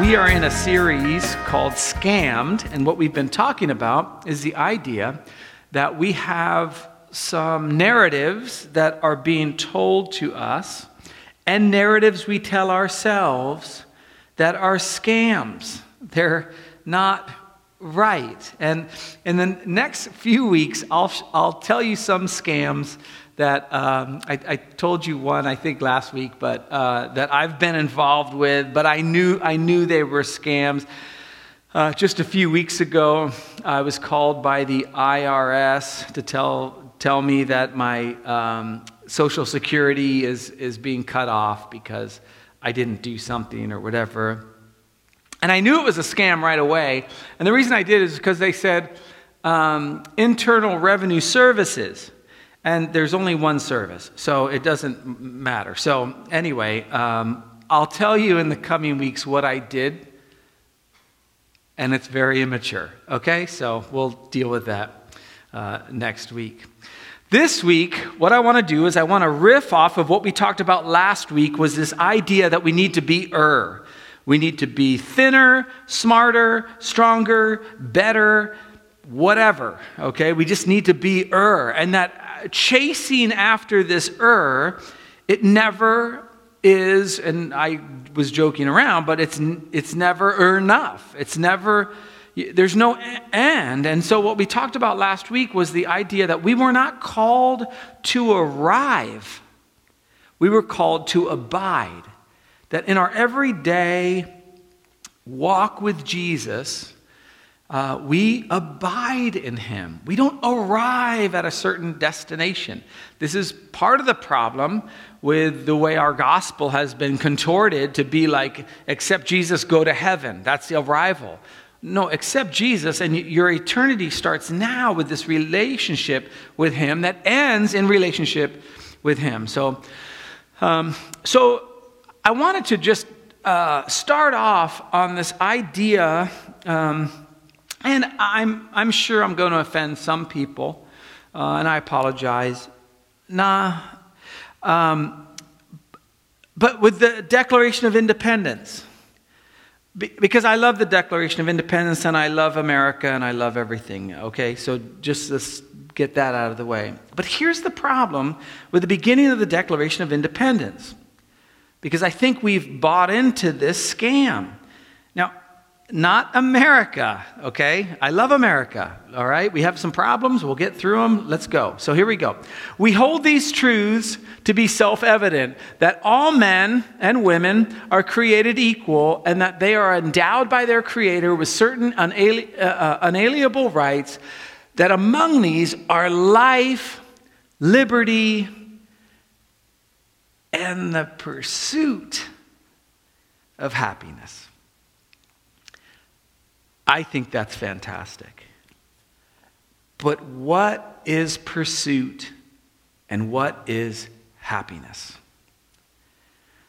We are in a series called Scammed, and what we've been talking about is the idea that we have some narratives that are being told to us and narratives we tell ourselves that are scams. They're not right. And in the next few weeks, I'll, I'll tell you some scams that um, I, I, told you one, I think, last week, but uh, that I've been involved with, but I knew, I knew they were scams. Uh, just a few weeks ago, I was called by the IRS to tell, tell me that my um, Social Security is, is being cut off because I didn't do something or whatever. And I knew it was a scam right away. And the reason I did is because they said um, Internal Revenue Services. And there's only one service, so it doesn't matter. So, anyway, um, I'll tell you in the coming weeks what I did, and it's very immature, okay? So, we'll deal with that uh, next week. This week, what I want to do is I want to riff off of what we talked about last week was this idea that we need to be er. We need to be thinner, smarter, stronger, better, whatever, okay? We just need to be er. And that chasing after this er, it never is, and I was joking around, but it's, it's never enough. It's never, there's no end. And so, what we talked about last week was the idea that we were not called to arrive, we were called to abide that in our everyday walk with Jesus, uh, we abide in him. We don't arrive at a certain destination. This is part of the problem with the way our gospel has been contorted to be like, accept Jesus, go to heaven. That's the arrival. No, accept Jesus, and your eternity starts now with this relationship with Him that ends in relationship with Him. So, um, so I wanted to just uh, start off on this idea, um, and I'm, I'm sure I'm going to offend some people, uh, and I apologize. Nah. Um, but with the Declaration of Independence, because I love the Declaration of Independence and I love America and I love everything, okay? So just let's get that out of the way. But here's the problem with the beginning of the Declaration of Independence because I think we've bought into this scam. Not America, okay? I love America, all right? We have some problems, we'll get through them. Let's go. So here we go. We hold these truths to be self evident that all men and women are created equal and that they are endowed by their Creator with certain unali- uh, uh, unalienable rights, that among these are life, liberty, and the pursuit of happiness. I think that's fantastic. But what is pursuit and what is happiness?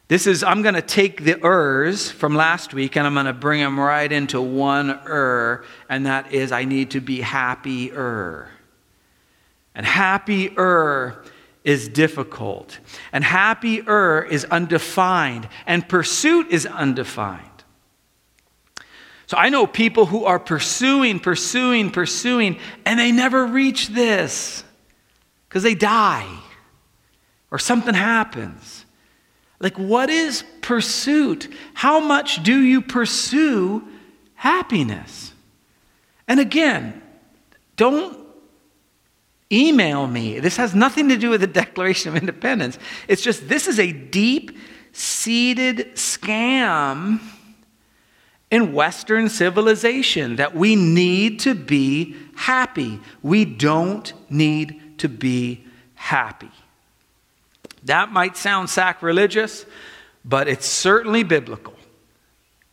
This is, I'm going to take the ers from last week and I'm going to bring them right into one er, and that is I need to be happier. And happier is difficult, and happier is undefined, and pursuit is undefined. So I know people who are pursuing, pursuing, pursuing, and they never reach this because they die or something happens. Like, what is pursuit? How much do you pursue happiness? And again, don't email me. This has nothing to do with the Declaration of Independence. It's just this is a deep seated scam in Western civilization that we need to be happy. We don't need to be happy. That might sound sacrilegious, but it's certainly biblical.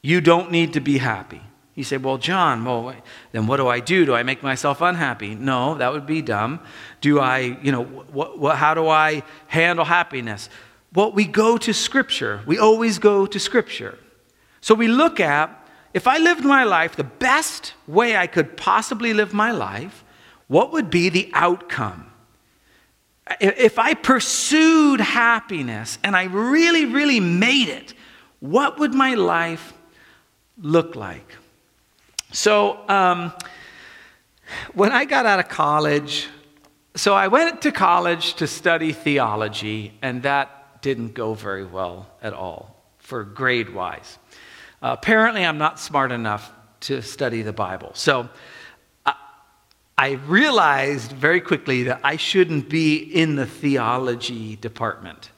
You don't need to be happy. You say, Well, John, well, then what do I do? Do I make myself unhappy? No, that would be dumb. Do I, you know, what, what, how do I handle happiness? Well, we go to Scripture. We always go to Scripture. So we look at if I lived my life the best way I could possibly live my life, what would be the outcome? if I pursued happiness and I really, really made it, what would my life look like? So, um, when I got out of college, so I went to college to study theology, and that didn't go very well at all for grade wise. Apparently, I'm not smart enough to study the Bible. So I, I realized very quickly that I shouldn't be in the theology department.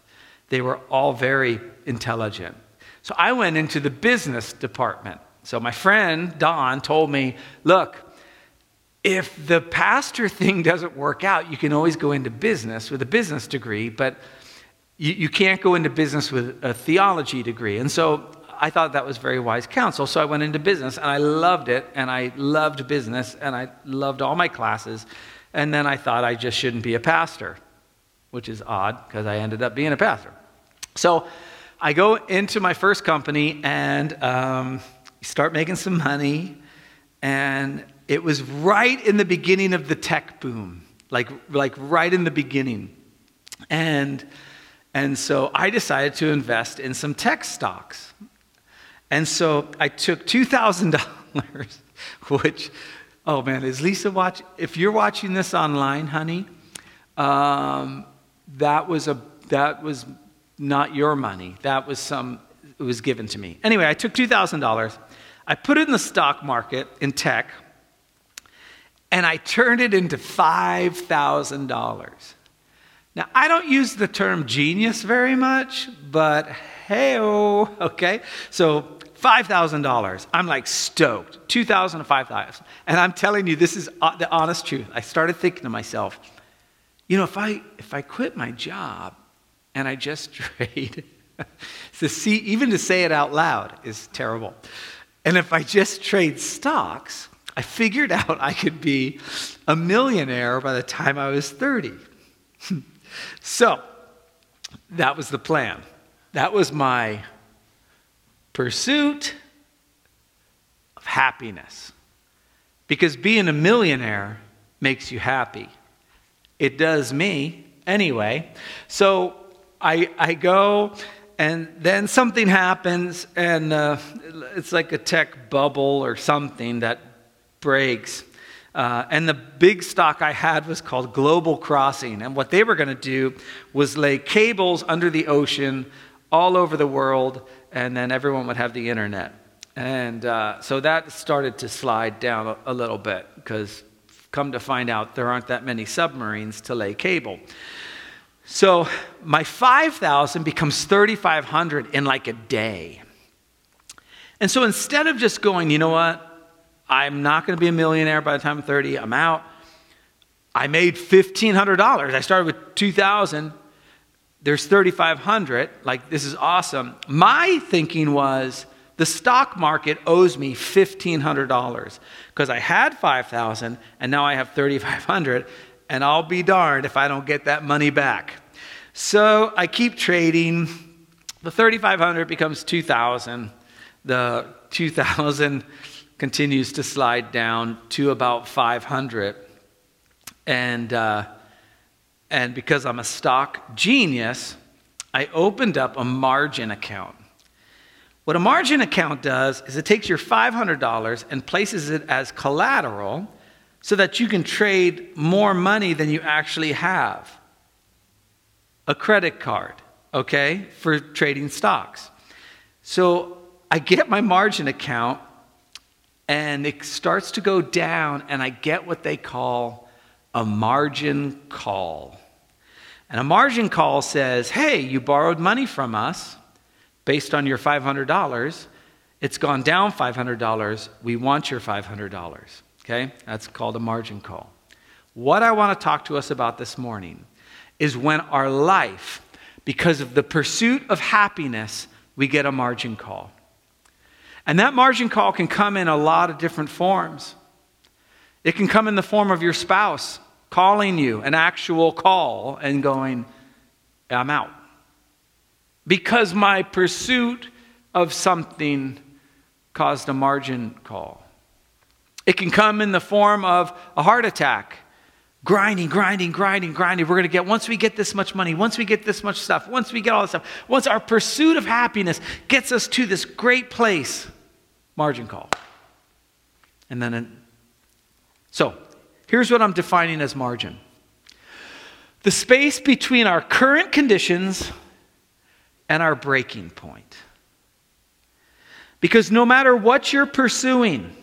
They were all very intelligent. So I went into the business department. So my friend Don told me, look, if the pastor thing doesn't work out, you can always go into business with a business degree, but you, you can't go into business with a theology degree. And so I thought that was very wise counsel. So I went into business and I loved it and I loved business and I loved all my classes. And then I thought I just shouldn't be a pastor, which is odd because I ended up being a pastor. So I go into my first company and um, start making some money. And it was right in the beginning of the tech boom, like, like right in the beginning. And, and so I decided to invest in some tech stocks. And so I took $2,000, which, oh man, is Lisa watching? If you're watching this online, honey, um, that was a that was not your money. That was some it was given to me. Anyway, I took $2,000. I put it in the stock market in tech and I turned it into $5,000. Now, I don't use the term genius very much, but hey, okay? So $5,000. I'm like stoked. 2,000 to 5,000. And I'm telling you, this is uh, the honest truth. I started thinking to myself, you know, if I, if I quit my job and I just trade, to see, even to say it out loud is terrible. And if I just trade stocks, I figured out I could be a millionaire by the time I was 30. so that was the plan. That was my pursuit of happiness. Because being a millionaire makes you happy. It does me anyway. So I, I go, and then something happens, and uh, it's like a tech bubble or something that breaks. Uh, and the big stock I had was called Global Crossing. And what they were going to do was lay cables under the ocean all over the world and then everyone would have the internet. And uh, so that started to slide down a, a little bit because, come to find out, there aren't that many submarines to lay cable. So my 5,000 becomes 3,500 in like a day. And so instead of just going, you know what, I'm not going to be a millionaire by the time I'm 30, I'm out. I made $1,500. I started with 2,000 there's 3,500. Like, this is awesome. My thinking was the stock market owes me $1,500 because I had 5,000 and now I have 3,500, and I'll be darned if I don't get that money back. So I keep trading. The 3,500 becomes 2,000. The 2,000 continues to slide down to about 500. And, uh, and because I'm a stock genius, I opened up a margin account. What a margin account does is it takes your $500 and places it as collateral so that you can trade more money than you actually have. A credit card, okay, for trading stocks. So I get my margin account and it starts to go down, and I get what they call a margin call. And a margin call says, hey, you borrowed money from us based on your $500. It's gone down $500. We want your $500. Okay? That's called a margin call. What I want to talk to us about this morning is when our life, because of the pursuit of happiness, we get a margin call. And that margin call can come in a lot of different forms. It can come in the form of your spouse calling you, an actual call, and going, I'm out. Because my pursuit of something caused a margin call. It can come in the form of a heart attack grinding, grinding, grinding, grinding. We're going to get, once we get this much money, once we get this much stuff, once we get all this stuff, once our pursuit of happiness gets us to this great place, margin call. And then, so here's what I'm defining as margin the space between our current conditions and our breaking point. Because no matter what you're pursuing,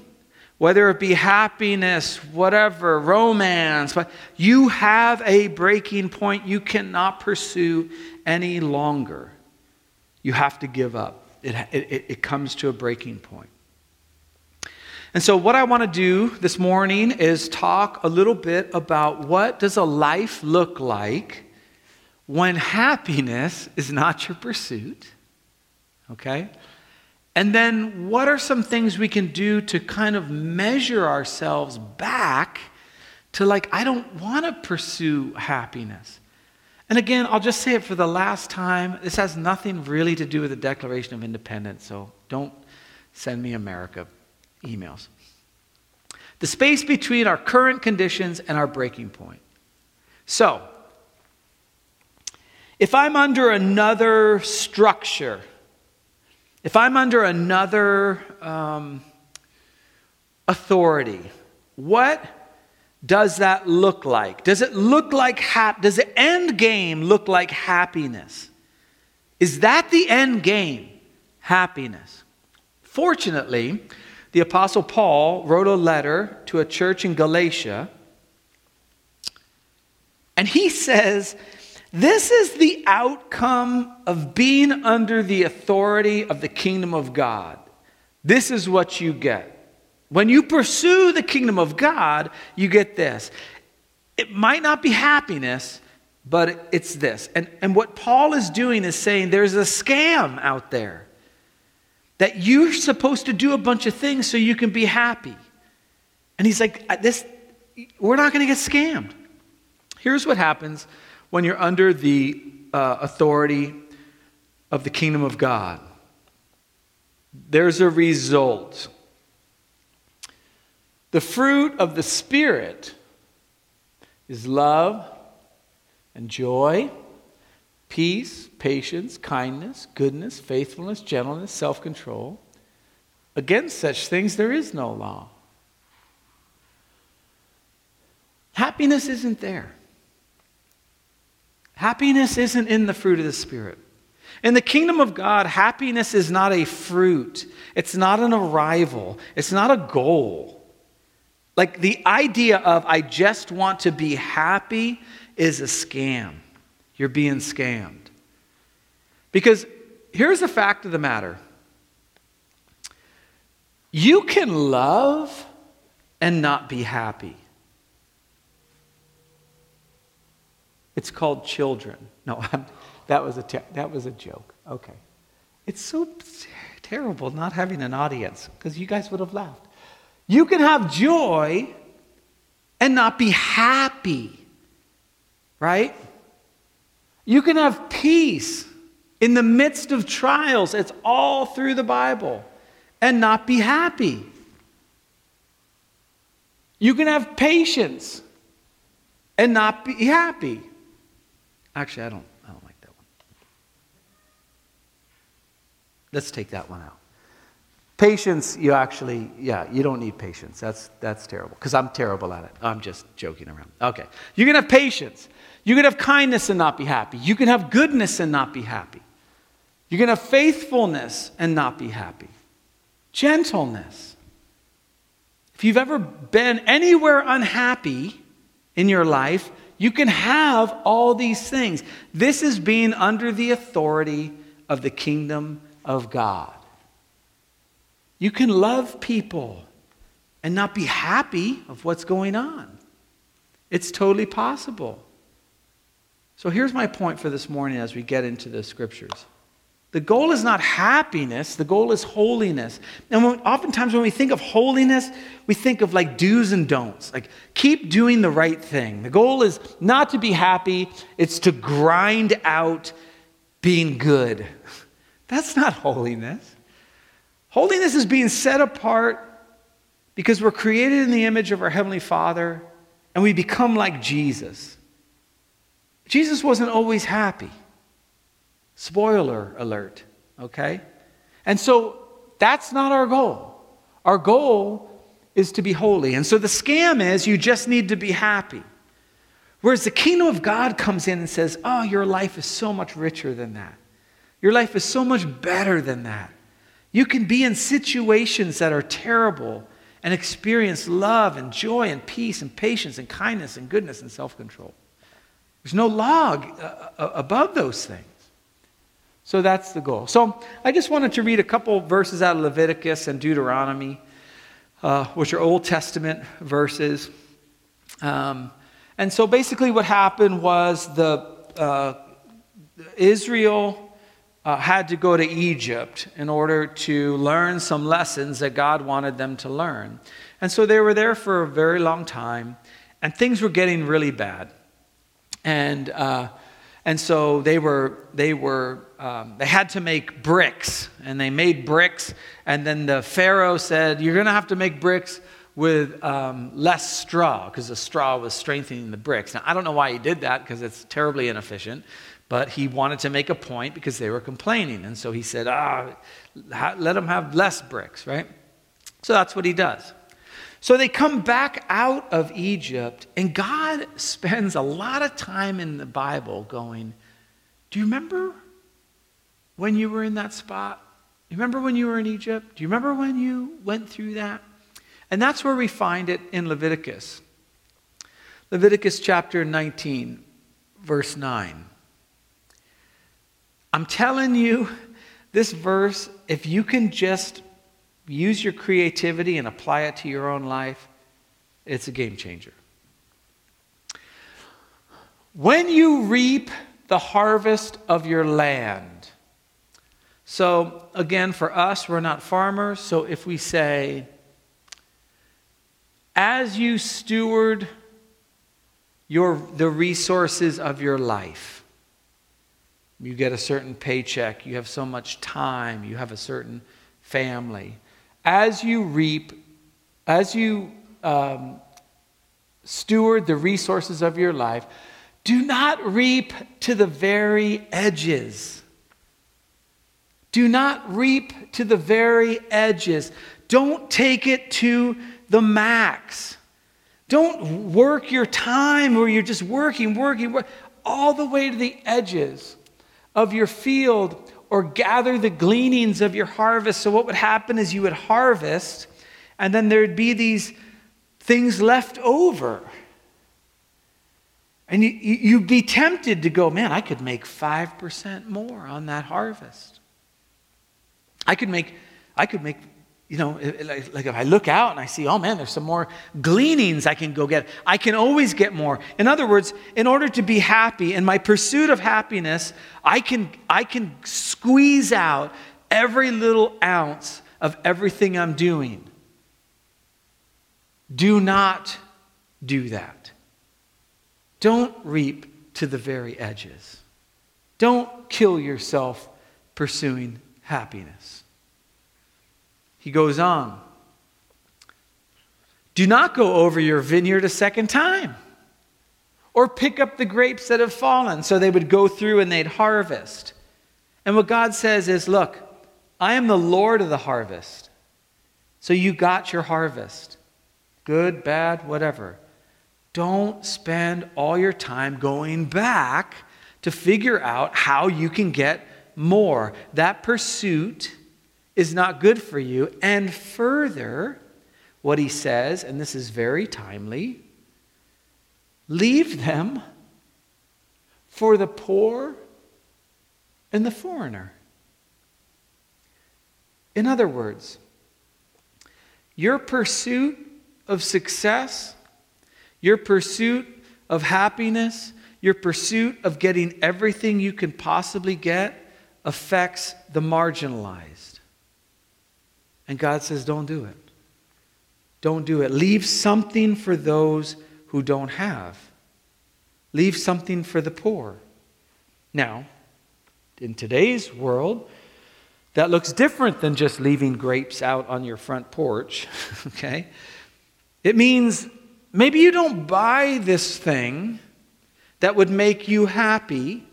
whether it be happiness, whatever, romance, you have a breaking point you cannot pursue any longer. You have to give up. It, it, it comes to a breaking point. And so what I want to do this morning is talk a little bit about what does a life look like when happiness is not your pursuit. Okay? And then, what are some things we can do to kind of measure ourselves back to, like, I don't want to pursue happiness? And again, I'll just say it for the last time. This has nothing really to do with the Declaration of Independence, so don't send me America emails. The space between our current conditions and our breaking point. So, if I'm under another structure, if I'm under another um, authority, what does that look like? Does it look like hap- does the end game look like happiness? Is that the end game? Happiness. Fortunately, the apostle Paul wrote a letter to a church in Galatia and he says this is the outcome of being under the authority of the kingdom of God. This is what you get. When you pursue the kingdom of God, you get this. It might not be happiness, but it's this. And, and what Paul is doing is saying there's a scam out there that you're supposed to do a bunch of things so you can be happy. And he's like, this, we're not going to get scammed. Here's what happens when you're under the uh, authority of the kingdom of God. There's a result. The fruit of the Spirit is love and joy, peace, patience, kindness, goodness, faithfulness, gentleness, self control. Against such things, there is no law. Happiness isn't there. Happiness isn't in the fruit of the Spirit. In the kingdom of God, happiness is not a fruit, it's not an arrival, it's not a goal. Like the idea of, I just want to be happy, is a scam. You're being scammed. Because here's the fact of the matter you can love and not be happy. It's called children. No, that was a ter- that was a joke. Okay. It's so terrible not having an audience because you guys would have laughed. You can have joy and not be happy. Right? You can have peace in the midst of trials. It's all through the Bible and not be happy. You can have patience and not be happy. Actually, I don't, I don't like that one. Let's take that one out. Patience, you actually, yeah, you don't need patience. That's, that's terrible because I'm terrible at it. I'm just joking around. Okay. You can have patience. You can have kindness and not be happy. You can have goodness and not be happy. You can have faithfulness and not be happy. Gentleness. If you've ever been anywhere unhappy in your life, you can have all these things. This is being under the authority of the kingdom of God. You can love people and not be happy of what's going on. It's totally possible. So here's my point for this morning as we get into the scriptures. The goal is not happiness, the goal is holiness. And when, oftentimes when we think of holiness, we think of like do's and don'ts. Like keep doing the right thing. The goal is not to be happy, it's to grind out being good. That's not holiness. Holiness is being set apart because we're created in the image of our Heavenly Father and we become like Jesus. Jesus wasn't always happy. Spoiler alert, okay? And so that's not our goal. Our goal is to be holy. And so the scam is you just need to be happy. Whereas the kingdom of God comes in and says, Oh, your life is so much richer than that. Your life is so much better than that. You can be in situations that are terrible and experience love and joy and peace and patience and kindness and goodness and self control. There's no log uh, uh, above those things. So that's the goal. So I just wanted to read a couple verses out of Leviticus and Deuteronomy, uh, which are Old Testament verses. Um, and so basically, what happened was the uh, Israel uh, had to go to Egypt in order to learn some lessons that God wanted them to learn. And so they were there for a very long time, and things were getting really bad. And uh, and so they were they were um, they had to make bricks, and they made bricks. And then the Pharaoh said, "You're going to have to make bricks." With um, less straw, because the straw was strengthening the bricks. Now, I don't know why he did that, because it's terribly inefficient. But he wanted to make a point because they were complaining. And so he said, ah, let them have less bricks, right? So that's what he does. So they come back out of Egypt, and God spends a lot of time in the Bible going, Do you remember when you were in that spot? Do you remember when you were in Egypt? Do you remember when you went through that? And that's where we find it in Leviticus. Leviticus chapter 19, verse 9. I'm telling you, this verse, if you can just use your creativity and apply it to your own life, it's a game changer. When you reap the harvest of your land, so again, for us, we're not farmers, so if we say, as you steward your, the resources of your life, you get a certain paycheck, you have so much time, you have a certain family. As you reap, as you um, steward the resources of your life, do not reap to the very edges. Do not reap to the very edges. Don't take it to the max. Don't work your time where you're just working, working, working all the way to the edges of your field or gather the gleanings of your harvest. So, what would happen is you would harvest, and then there'd be these things left over. And you, you'd be tempted to go, man, I could make 5% more on that harvest. I could make, I could make you know, like if I look out and I see, oh man, there's some more gleanings I can go get. I can always get more. In other words, in order to be happy, in my pursuit of happiness, I can, I can squeeze out every little ounce of everything I'm doing. Do not do that. Don't reap to the very edges. Don't kill yourself pursuing happiness. He goes on. Do not go over your vineyard a second time or pick up the grapes that have fallen. So they would go through and they'd harvest. And what God says is, Look, I am the Lord of the harvest. So you got your harvest. Good, bad, whatever. Don't spend all your time going back to figure out how you can get more. That pursuit is not good for you. And further, what he says, and this is very timely leave them for the poor and the foreigner. In other words, your pursuit of success, your pursuit of happiness, your pursuit of getting everything you can possibly get affects the marginalized. And God says, don't do it. Don't do it. Leave something for those who don't have. Leave something for the poor. Now, in today's world, that looks different than just leaving grapes out on your front porch, okay? It means Maybe you don't buy this thing that would make you happy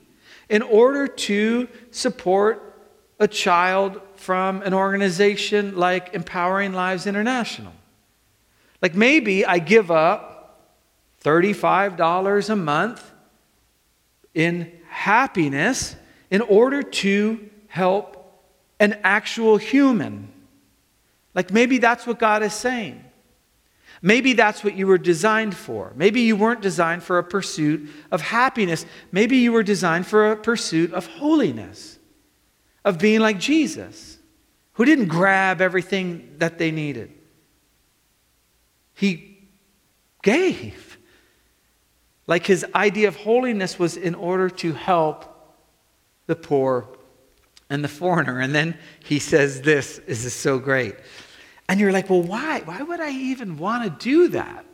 in order to support a child from an organization like Empowering Lives International. Like maybe I give up $35 a month in happiness in order to help an actual human. Like maybe that's what God is saying. Maybe that's what you were designed for. Maybe you weren't designed for a pursuit of happiness. Maybe you were designed for a pursuit of holiness, of being like Jesus, who didn't grab everything that they needed. He gave. Like his idea of holiness was in order to help the poor and the foreigner. And then he says this, this is so great. And you're like, well, why? Why would I even want to do that?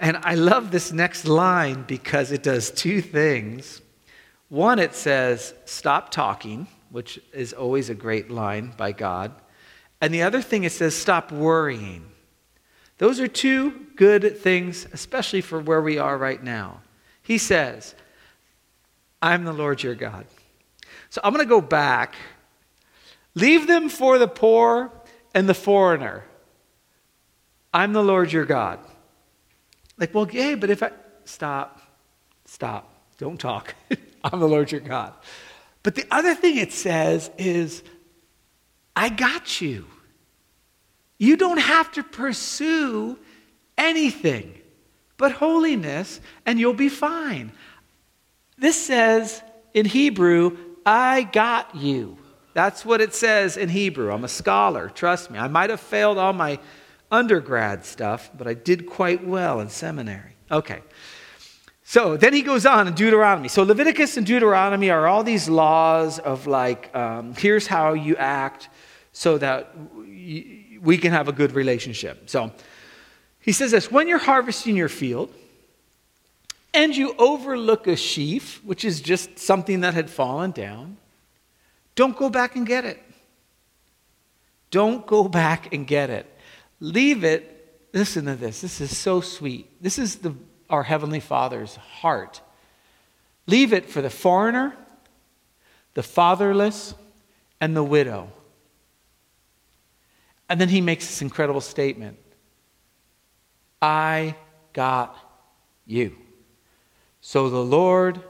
And I love this next line because it does two things. One, it says, stop talking, which is always a great line by God. And the other thing, it says, stop worrying. Those are two good things, especially for where we are right now. He says, I'm the Lord your God. So I'm going to go back. Leave them for the poor and the foreigner. I'm the Lord your God. Like, well, yeah, but if I. Stop. Stop. Don't talk. I'm the Lord your God. But the other thing it says is, I got you. You don't have to pursue anything but holiness, and you'll be fine. This says in Hebrew, I got you. That's what it says in Hebrew. I'm a scholar, trust me. I might have failed all my undergrad stuff, but I did quite well in seminary. Okay. So then he goes on in Deuteronomy. So Leviticus and Deuteronomy are all these laws of like, um, here's how you act so that we can have a good relationship. So he says this when you're harvesting your field and you overlook a sheaf, which is just something that had fallen down, don't go back and get it. Don't go back and get it. Leave it. Listen to this. This is so sweet. This is the, our Heavenly Father's heart. Leave it for the foreigner, the fatherless, and the widow. And then he makes this incredible statement I got you. So the Lord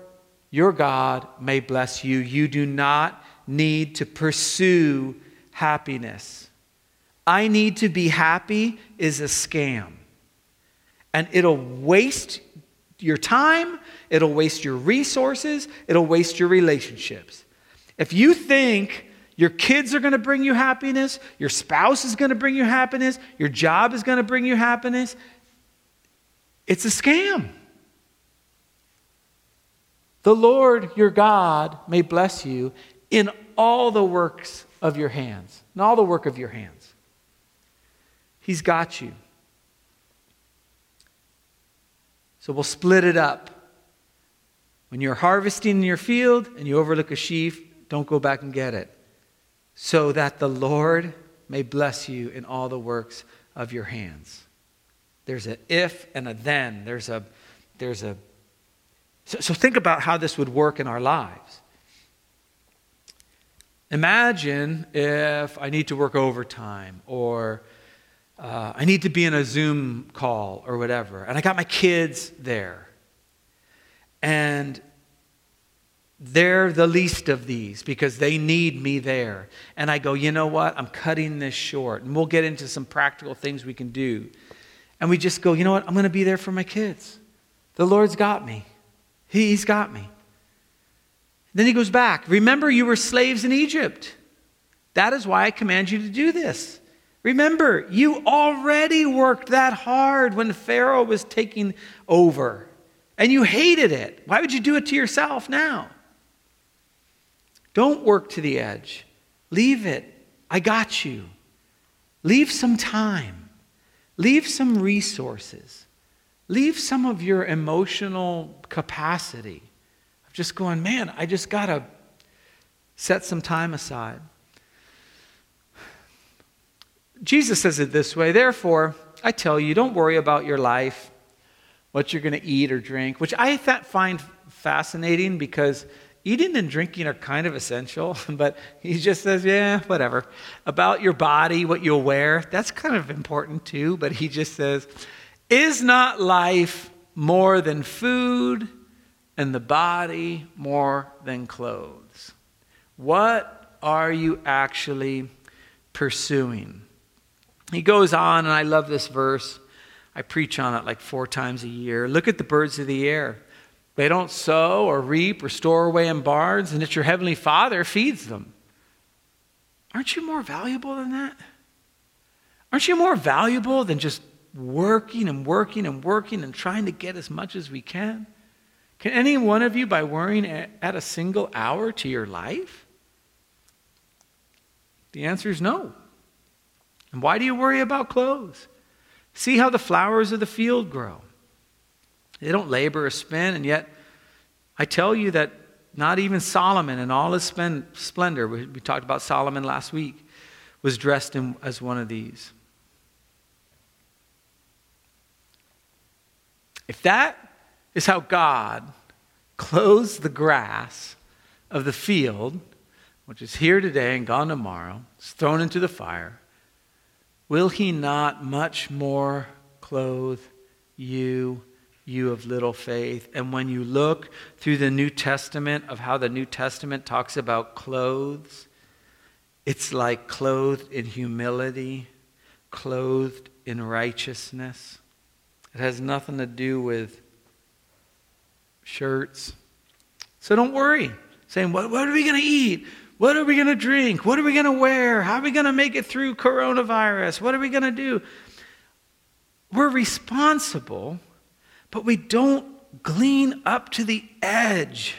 your God may bless you. You do not need to pursue happiness. I need to be happy is a scam. And it'll waste your time, it'll waste your resources, it'll waste your relationships. If you think your kids are going to bring you happiness, your spouse is going to bring you happiness, your job is going to bring you happiness, it's a scam. The Lord your God may bless you in all the works of your hands, in all the work of your hands. He's got you. So we'll split it up. When you're harvesting in your field and you overlook a sheaf, don't go back and get it. So that the Lord may bless you in all the works of your hands. There's a if and a then. There's a there's a so, so think about how this would work in our lives. Imagine if I need to work overtime or uh, I need to be in a Zoom call or whatever, and I got my kids there. And they're the least of these because they need me there. And I go, you know what? I'm cutting this short. And we'll get into some practical things we can do. And we just go, you know what? I'm going to be there for my kids. The Lord's got me, He's got me. Then he goes back. Remember, you were slaves in Egypt. That is why I command you to do this. Remember, you already worked that hard when Pharaoh was taking over, and you hated it. Why would you do it to yourself now? Don't work to the edge. Leave it. I got you. Leave some time. Leave some resources. Leave some of your emotional capacity of just going, man, I just got to set some time aside. Jesus says it this way Therefore, I tell you, don't worry about your life, what you're going to eat or drink, which I find fascinating because eating and drinking are kind of essential, but he just says, yeah, whatever. About your body, what you'll wear, that's kind of important too, but he just says, is not life more than food and the body more than clothes? What are you actually pursuing? He goes on, and I love this verse. I preach on it like four times a year. Look at the birds of the air. They don't sow or reap or store away in barns, and it's your heavenly Father feeds them. Aren't you more valuable than that? Aren't you more valuable than just working and working and working and trying to get as much as we can? Can any one of you, by worrying, add a single hour to your life? The answer is no. And why do you worry about clothes? See how the flowers of the field grow. They don't labor or spin, and yet I tell you that not even Solomon in all his splendor, we talked about Solomon last week, was dressed in, as one of these. If that is how God clothes the grass of the field, which is here today and gone tomorrow, is thrown into the fire, will he not much more clothe you, you of little faith? And when you look through the New Testament of how the New Testament talks about clothes, it's like clothed in humility, clothed in righteousness. It has nothing to do with shirts. So don't worry, saying, What, what are we going to eat? What are we going to drink? What are we going to wear? How are we going to make it through coronavirus? What are we going to do? We're responsible, but we don't glean up to the edge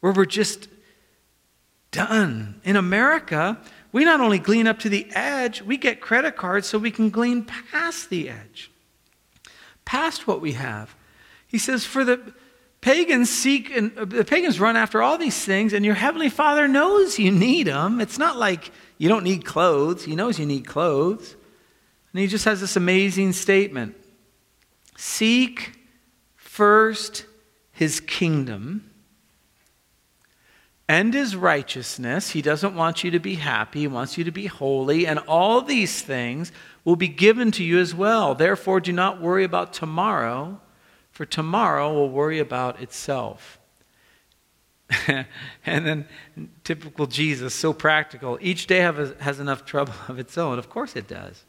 where we're just done. In America, we not only glean up to the edge, we get credit cards so we can glean past the edge, past what we have. He says, For the Pagans seek, and uh, the pagans run after all these things, and your heavenly Father knows you need them. It's not like you don't need clothes, He knows you need clothes. And He just has this amazing statement Seek first His kingdom and His righteousness. He doesn't want you to be happy, He wants you to be holy, and all these things will be given to you as well. Therefore, do not worry about tomorrow for tomorrow will worry about itself. and then, typical Jesus, so practical. Each day have, has enough trouble of its own. Of course it does.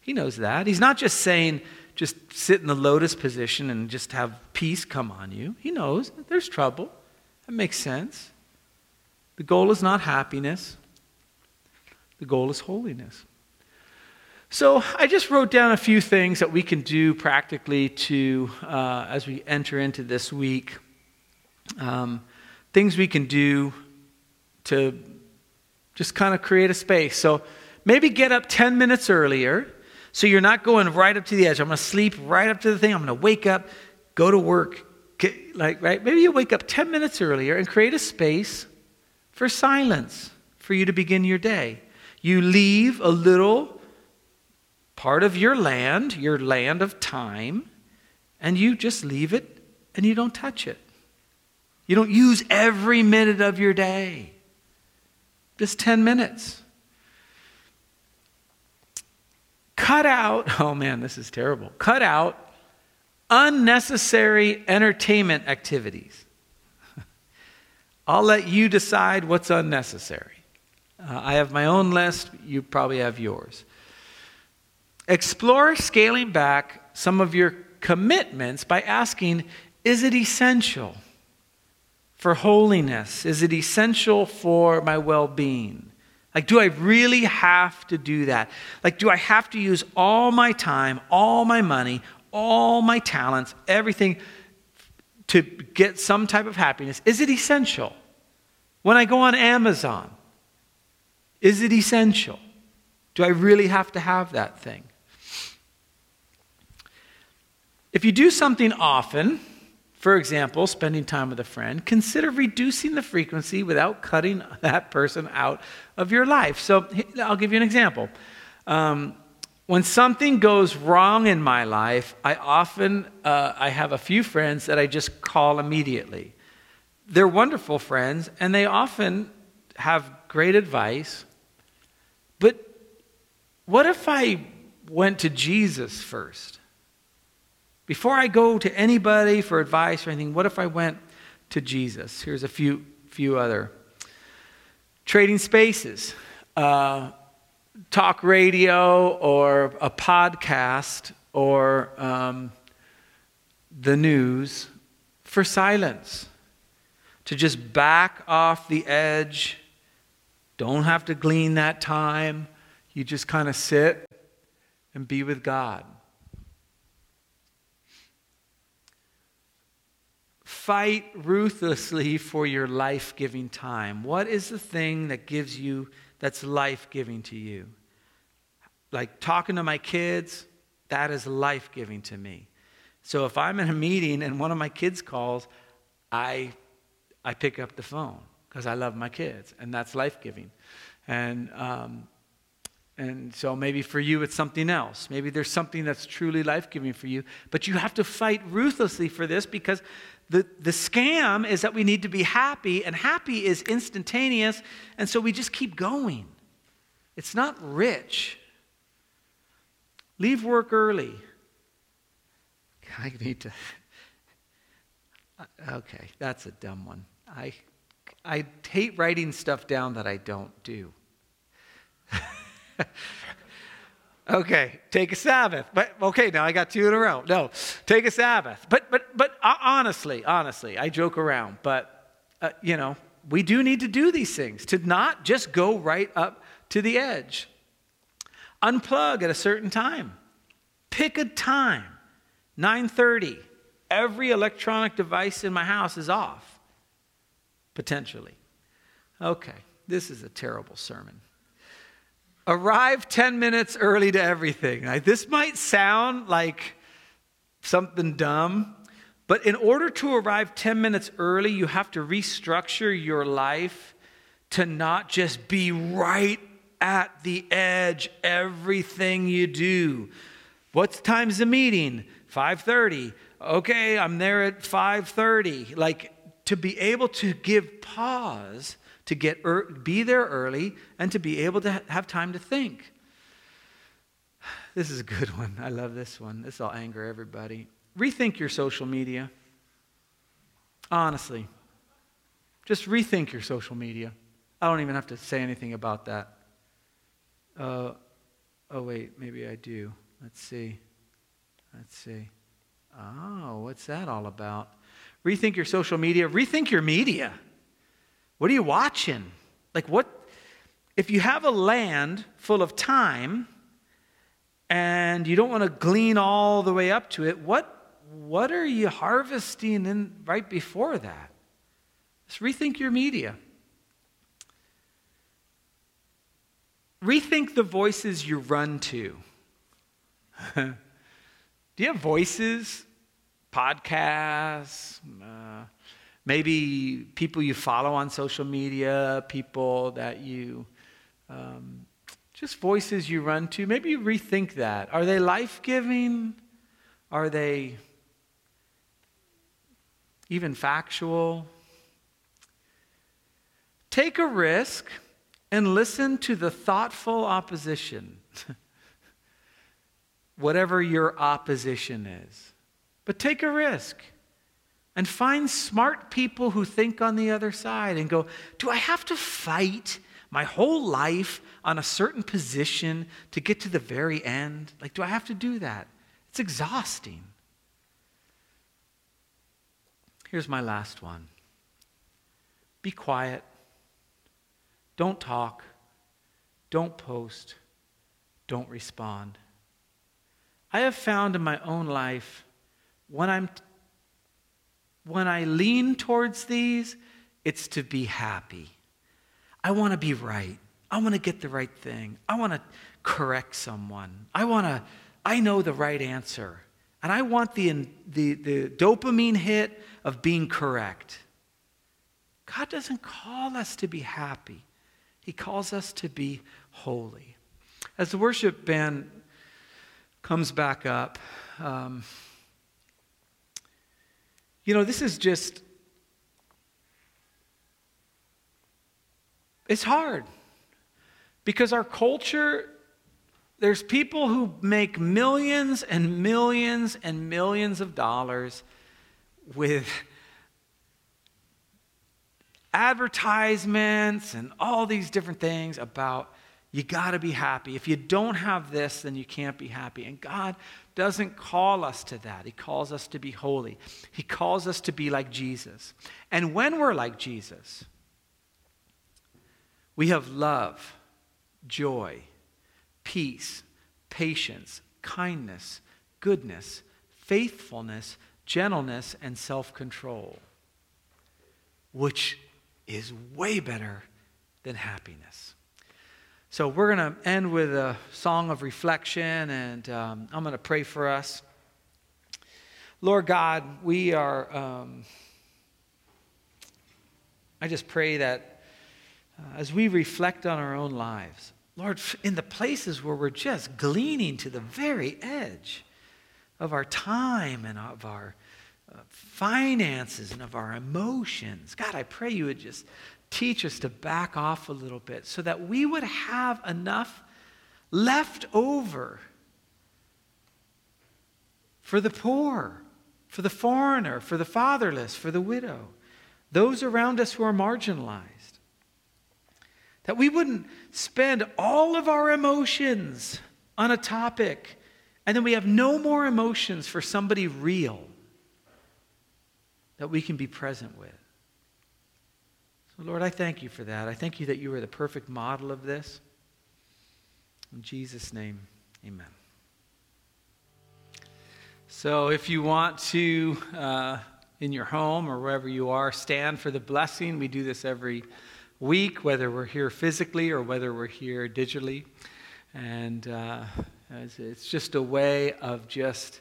He knows that. He's not just saying, just sit in the lotus position and just have peace come on you. He knows there's trouble. That makes sense. The goal is not happiness, the goal is holiness. So I just wrote down a few things that we can do practically to, uh, as we enter into this week, um, things we can do to just kind of create a space. So maybe get up 10 minutes earlier so you're not going right up to the edge. I'm going to sleep right up to the thing. I'm going to wake up, go to work. Get, like, right? Maybe you wake up 10 minutes earlier and create a space for silence for you to begin your day. You leave a little part of your land, your land of time, and you just leave it and you don't touch it. You don't use every minute of your day, just 10 minutes. Cut out, oh man, this is terrible. Cut out unnecessary entertainment activities. I'll let you decide what's unnecessary. Uh, I have my own list, you probably have yours. Explore scaling back some of your commitments by asking Is it essential for holiness? Is it essential for my well being? Like, do I really have to do that? Like, do I have to use all my time, all my money, all my talents, everything to get some type of happiness? Is it essential? When I go on Amazon, is it essential? Do I really have to have that thing? If you do something often, for example, spending time with a friend, consider reducing the frequency without cutting that person out of your life. So I'll give you an example. Um, when something goes wrong in my life, I often uh, I have a few friends that I just call immediately. They're wonderful friends, and they often have great advice. But what if I went to Jesus first? Before I go to anybody for advice or anything, what if I went to Jesus? Here's a few few other trading spaces. Uh, talk radio or a podcast or um, the news for silence. To just back off the edge. Don't have to glean that time. You just kind of sit and be with God. Fight ruthlessly for your life giving time. What is the thing that gives you that's life giving to you. Like talking to my kids, that is life giving to me. So if I'm in a meeting and one of my kids calls, I, I pick up the phone because I love my kids, and that's life giving. And, um, and so maybe for you it's something else. Maybe there's something that's truly life giving for you, but you have to fight ruthlessly for this because the, the scam is that we need to be happy, and happy is instantaneous, and so we just keep going. It's not rich. Leave work early. I need to. Okay, that's a dumb one. I, I hate writing stuff down that I don't do. Okay, take a Sabbath. But okay, now I got two in a row. No, take a Sabbath. But but but uh, honestly, honestly, I joke around, but uh, you know, we do need to do these things to not just go right up to the edge. Unplug at a certain time. Pick a time. 9:30. Every electronic device in my house is off. Potentially. Okay, this is a terrible sermon. Arrive 10 minutes early to everything. This might sound like something dumb, but in order to arrive 10 minutes early, you have to restructure your life to not just be right at the edge everything you do. What time's the meeting? 5:30. Okay, I'm there at 5:30. Like to be able to give pause to get er, be there early and to be able to have time to think. This is a good one. I love this one. This will anger everybody. Rethink your social media. Honestly. Just rethink your social media. I don't even have to say anything about that. Uh, oh, wait, maybe I do. Let's see. Let's see. Oh, what's that all about? Rethink your social media. Rethink your media. What are you watching? Like, what? If you have a land full of time and you don't want to glean all the way up to it, what, what are you harvesting in right before that? Just rethink your media. Rethink the voices you run to. Do you have voices? Podcasts? Uh, Maybe people you follow on social media, people that you, um, just voices you run to. Maybe you rethink that. Are they life giving? Are they even factual? Take a risk and listen to the thoughtful opposition, whatever your opposition is. But take a risk. And find smart people who think on the other side and go, Do I have to fight my whole life on a certain position to get to the very end? Like, do I have to do that? It's exhausting. Here's my last one be quiet. Don't talk. Don't post. Don't respond. I have found in my own life when I'm when I lean towards these, it's to be happy. I want to be right. I want to get the right thing. I want to correct someone. I want to, I know the right answer. And I want the, the, the dopamine hit of being correct. God doesn't call us to be happy, He calls us to be holy. As the worship band comes back up. Um, you know, this is just, it's hard because our culture, there's people who make millions and millions and millions of dollars with advertisements and all these different things about you got to be happy. If you don't have this, then you can't be happy. And God doesn't call us to that. He calls us to be holy. He calls us to be like Jesus. And when we're like Jesus, we have love, joy, peace, patience, kindness, goodness, faithfulness, gentleness, and self control, which is way better than happiness. So we're going to end with a song of reflection, and um, I'm going to pray for us. Lord God, we are, um, I just pray that uh, as we reflect on our own lives, Lord, in the places where we're just gleaning to the very edge of our time and of our uh, finances and of our emotions, God, I pray you would just teach us to back off a little bit so that we would have enough left over for the poor, for the foreigner, for the fatherless, for the widow, those around us who are marginalized. That we wouldn't spend all of our emotions on a topic and then we have no more emotions for somebody real that we can be present with. Lord, I thank you for that. I thank you that you are the perfect model of this. In Jesus' name, amen. So, if you want to, uh, in your home or wherever you are, stand for the blessing, we do this every week, whether we're here physically or whether we're here digitally. And uh, it's just a way of just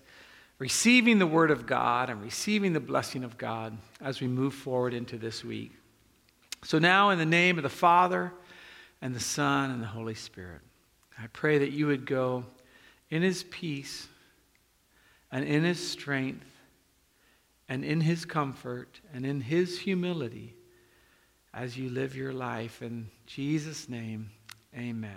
receiving the Word of God and receiving the blessing of God as we move forward into this week. So now, in the name of the Father, and the Son, and the Holy Spirit, I pray that you would go in His peace, and in His strength, and in His comfort, and in His humility as you live your life. In Jesus' name, amen.